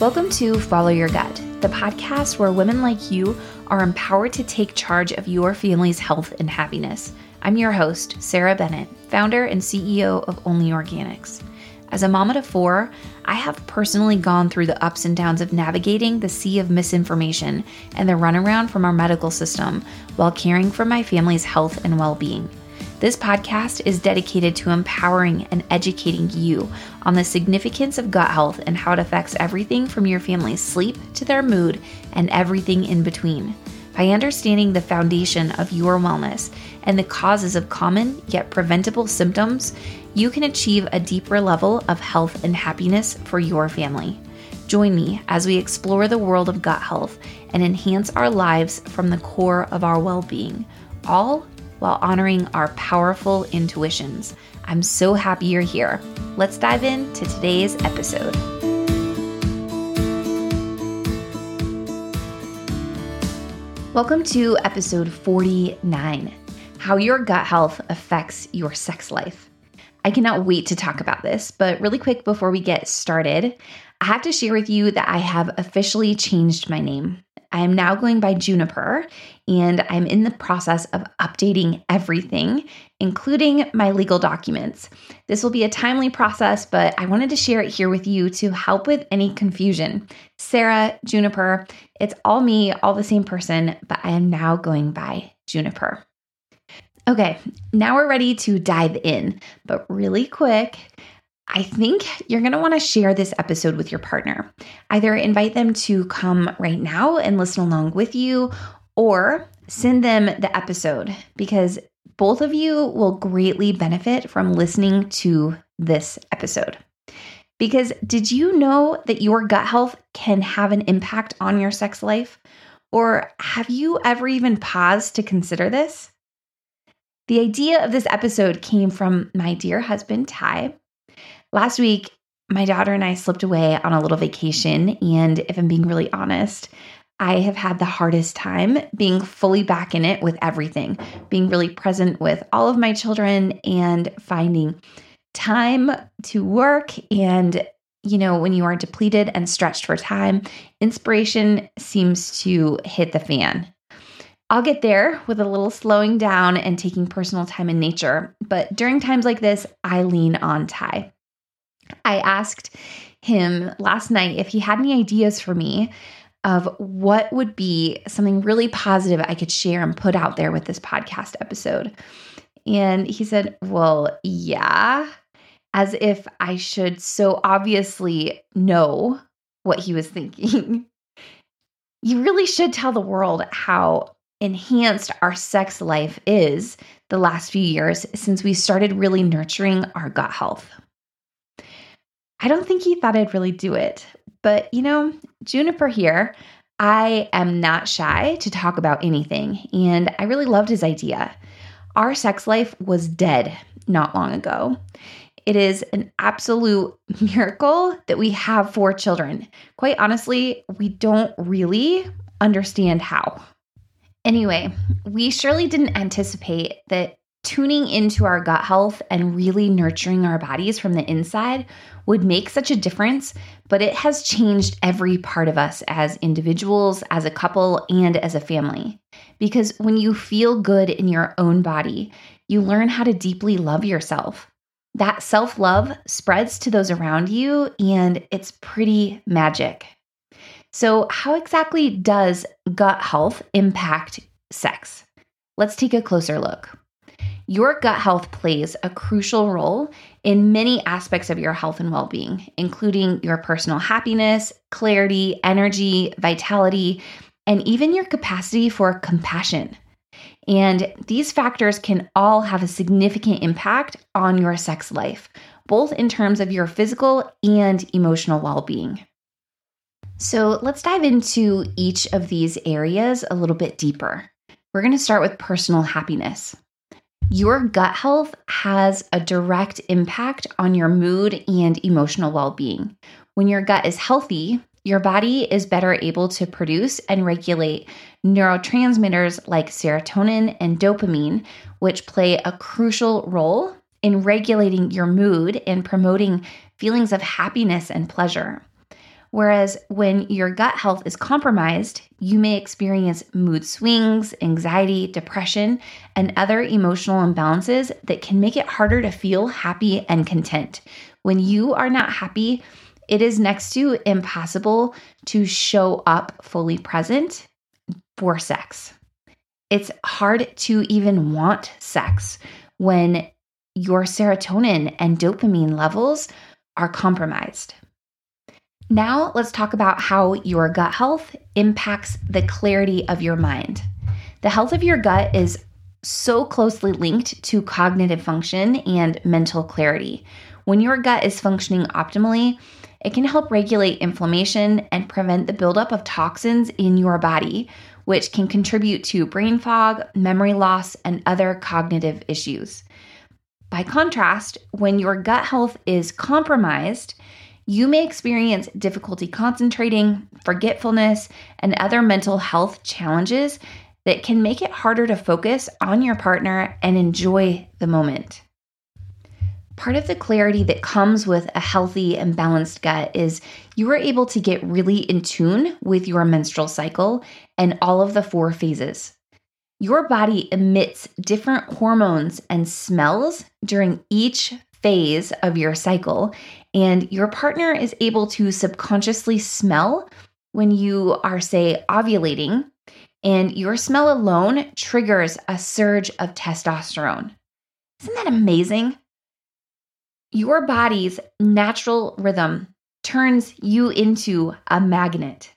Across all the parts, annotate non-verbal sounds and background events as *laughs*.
Welcome to Follow Your Gut, the podcast where women like you are empowered to take charge of your family's health and happiness. I'm your host, Sarah Bennett, founder and CEO of Only Organics. As a mama to four, I have personally gone through the ups and downs of navigating the sea of misinformation and the runaround from our medical system while caring for my family's health and well being. This podcast is dedicated to empowering and educating you on the significance of gut health and how it affects everything from your family's sleep to their mood and everything in between. By understanding the foundation of your wellness and the causes of common yet preventable symptoms, you can achieve a deeper level of health and happiness for your family. Join me as we explore the world of gut health and enhance our lives from the core of our well being, all while honoring our powerful intuitions. I'm so happy you're here. Let's dive into today's episode. Welcome to episode 49 How Your Gut Health Affects Your Sex Life. I cannot wait to talk about this, but really quick before we get started, I have to share with you that I have officially changed my name. I am now going by Juniper, and I'm in the process of updating everything, including my legal documents. This will be a timely process, but I wanted to share it here with you to help with any confusion. Sarah, Juniper, it's all me, all the same person, but I am now going by Juniper. Okay, now we're ready to dive in, but really quick, I think you're going to want to share this episode with your partner. Either invite them to come right now and listen along with you, or send them the episode because both of you will greatly benefit from listening to this episode. Because did you know that your gut health can have an impact on your sex life? Or have you ever even paused to consider this? The idea of this episode came from my dear husband, Ty, Last week, my daughter and I slipped away on a little vacation. And if I'm being really honest, I have had the hardest time being fully back in it with everything, being really present with all of my children and finding time to work. And, you know, when you are depleted and stretched for time, inspiration seems to hit the fan. I'll get there with a little slowing down and taking personal time in nature. But during times like this, I lean on Ty. I asked him last night if he had any ideas for me of what would be something really positive I could share and put out there with this podcast episode. And he said, Well, yeah, as if I should so obviously know what he was thinking. *laughs* you really should tell the world how enhanced our sex life is the last few years since we started really nurturing our gut health. I don't think he thought I'd really do it. But, you know, Juniper here, I am not shy to talk about anything, and I really loved his idea. Our sex life was dead not long ago. It is an absolute *laughs* miracle that we have four children. Quite honestly, we don't really understand how. Anyway, we surely didn't anticipate that tuning into our gut health and really nurturing our bodies from the inside would make such a difference, but it has changed every part of us as individuals, as a couple, and as a family. Because when you feel good in your own body, you learn how to deeply love yourself. That self love spreads to those around you, and it's pretty magic. So, how exactly does gut health impact sex? Let's take a closer look. Your gut health plays a crucial role in many aspects of your health and well being, including your personal happiness, clarity, energy, vitality, and even your capacity for compassion. And these factors can all have a significant impact on your sex life, both in terms of your physical and emotional well being. So let's dive into each of these areas a little bit deeper. We're going to start with personal happiness. Your gut health has a direct impact on your mood and emotional well being. When your gut is healthy, your body is better able to produce and regulate neurotransmitters like serotonin and dopamine, which play a crucial role in regulating your mood and promoting feelings of happiness and pleasure. Whereas when your gut health is compromised, you may experience mood swings, anxiety, depression, and other emotional imbalances that can make it harder to feel happy and content. When you are not happy, it is next to impossible to show up fully present for sex. It's hard to even want sex when your serotonin and dopamine levels are compromised. Now, let's talk about how your gut health impacts the clarity of your mind. The health of your gut is so closely linked to cognitive function and mental clarity. When your gut is functioning optimally, it can help regulate inflammation and prevent the buildup of toxins in your body, which can contribute to brain fog, memory loss, and other cognitive issues. By contrast, when your gut health is compromised, you may experience difficulty concentrating, forgetfulness, and other mental health challenges that can make it harder to focus on your partner and enjoy the moment. Part of the clarity that comes with a healthy and balanced gut is you are able to get really in tune with your menstrual cycle and all of the four phases. Your body emits different hormones and smells during each phase of your cycle, and your partner is able to subconsciously smell when you are, say, ovulating, and your smell alone triggers a surge of testosterone. Isn't that amazing? Your body's natural rhythm turns you into a magnet.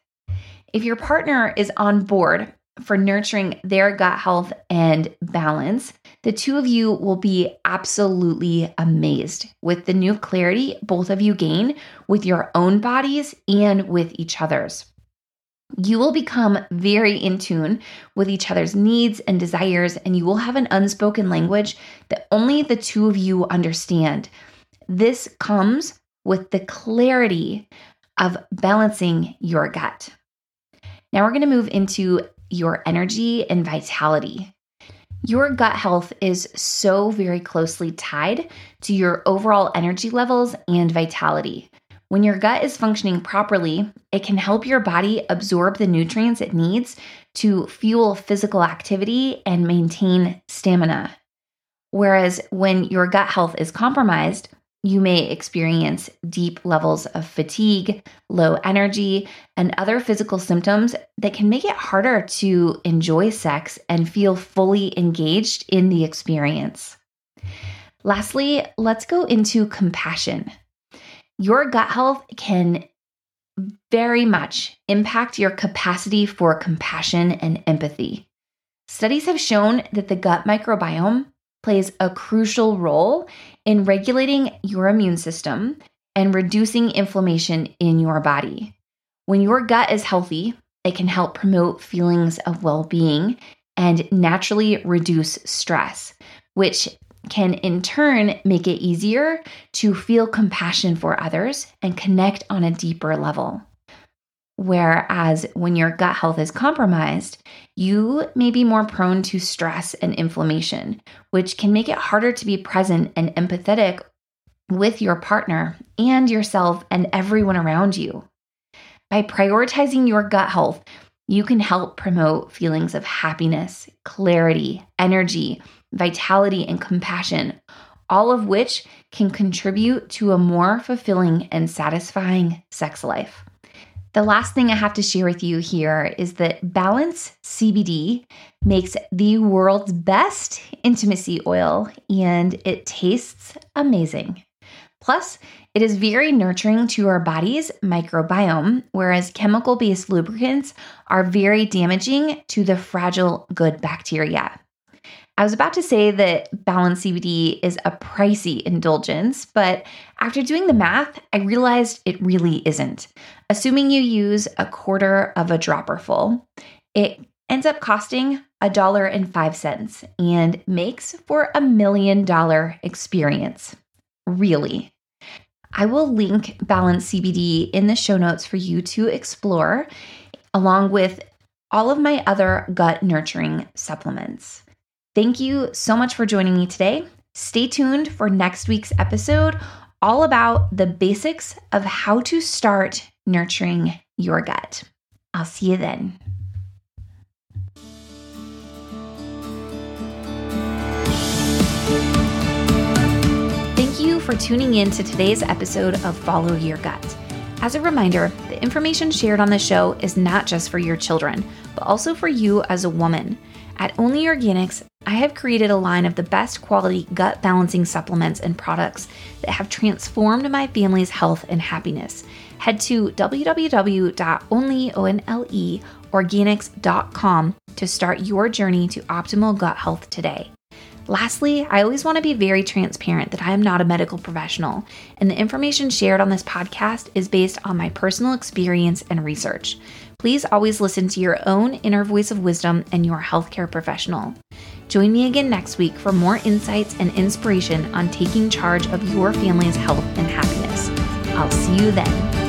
If your partner is on board for nurturing their gut health and balance, the two of you will be absolutely amazed with the new clarity both of you gain with your own bodies and with each other's. You will become very in tune with each other's needs and desires, and you will have an unspoken language that only the two of you understand this comes with the clarity of balancing your gut. Now we're going to move into your energy and vitality. Your gut health is so very closely tied to your overall energy levels and vitality. When your gut is functioning properly, it can help your body absorb the nutrients it needs to fuel physical activity and maintain stamina. Whereas when your gut health is compromised, you may experience deep levels of fatigue, low energy, and other physical symptoms that can make it harder to enjoy sex and feel fully engaged in the experience. Lastly, let's go into compassion. Your gut health can very much impact your capacity for compassion and empathy. Studies have shown that the gut microbiome plays a crucial role in regulating your immune system and reducing inflammation in your body. When your gut is healthy, it can help promote feelings of well being and naturally reduce stress, which can in turn make it easier to feel compassion for others and connect on a deeper level. Whereas when your gut health is compromised, you may be more prone to stress and inflammation, which can make it harder to be present and empathetic with your partner and yourself and everyone around you. By prioritizing your gut health, you can help promote feelings of happiness, clarity, energy, vitality, and compassion, all of which can contribute to a more fulfilling and satisfying sex life. The last thing I have to share with you here is that Balance CBD makes the world's best intimacy oil and it tastes amazing. Plus, it is very nurturing to our body's microbiome, whereas chemical based lubricants are very damaging to the fragile good bacteria. I was about to say that Balance CBD is a pricey indulgence, but after doing the math, I realized it really isn't. Assuming you use a quarter of a dropper full, it ends up costing a dollar and five cents and makes for a million dollar experience. Really. I will link Balance CBD in the show notes for you to explore, along with all of my other gut nurturing supplements. Thank you so much for joining me today. Stay tuned for next week's episode, all about the basics of how to start nurturing your gut. I'll see you then. Thank you for tuning in to today's episode of Follow Your Gut. As a reminder, the information shared on the show is not just for your children, but also for you as a woman. At Only Organics, I have created a line of the best quality gut balancing supplements and products that have transformed my family's health and happiness. Head to www.onleorganics.com to start your journey to optimal gut health today. Lastly, I always want to be very transparent that I am not a medical professional, and the information shared on this podcast is based on my personal experience and research. Please always listen to your own inner voice of wisdom and your healthcare professional. Join me again next week for more insights and inspiration on taking charge of your family's health and happiness. I'll see you then.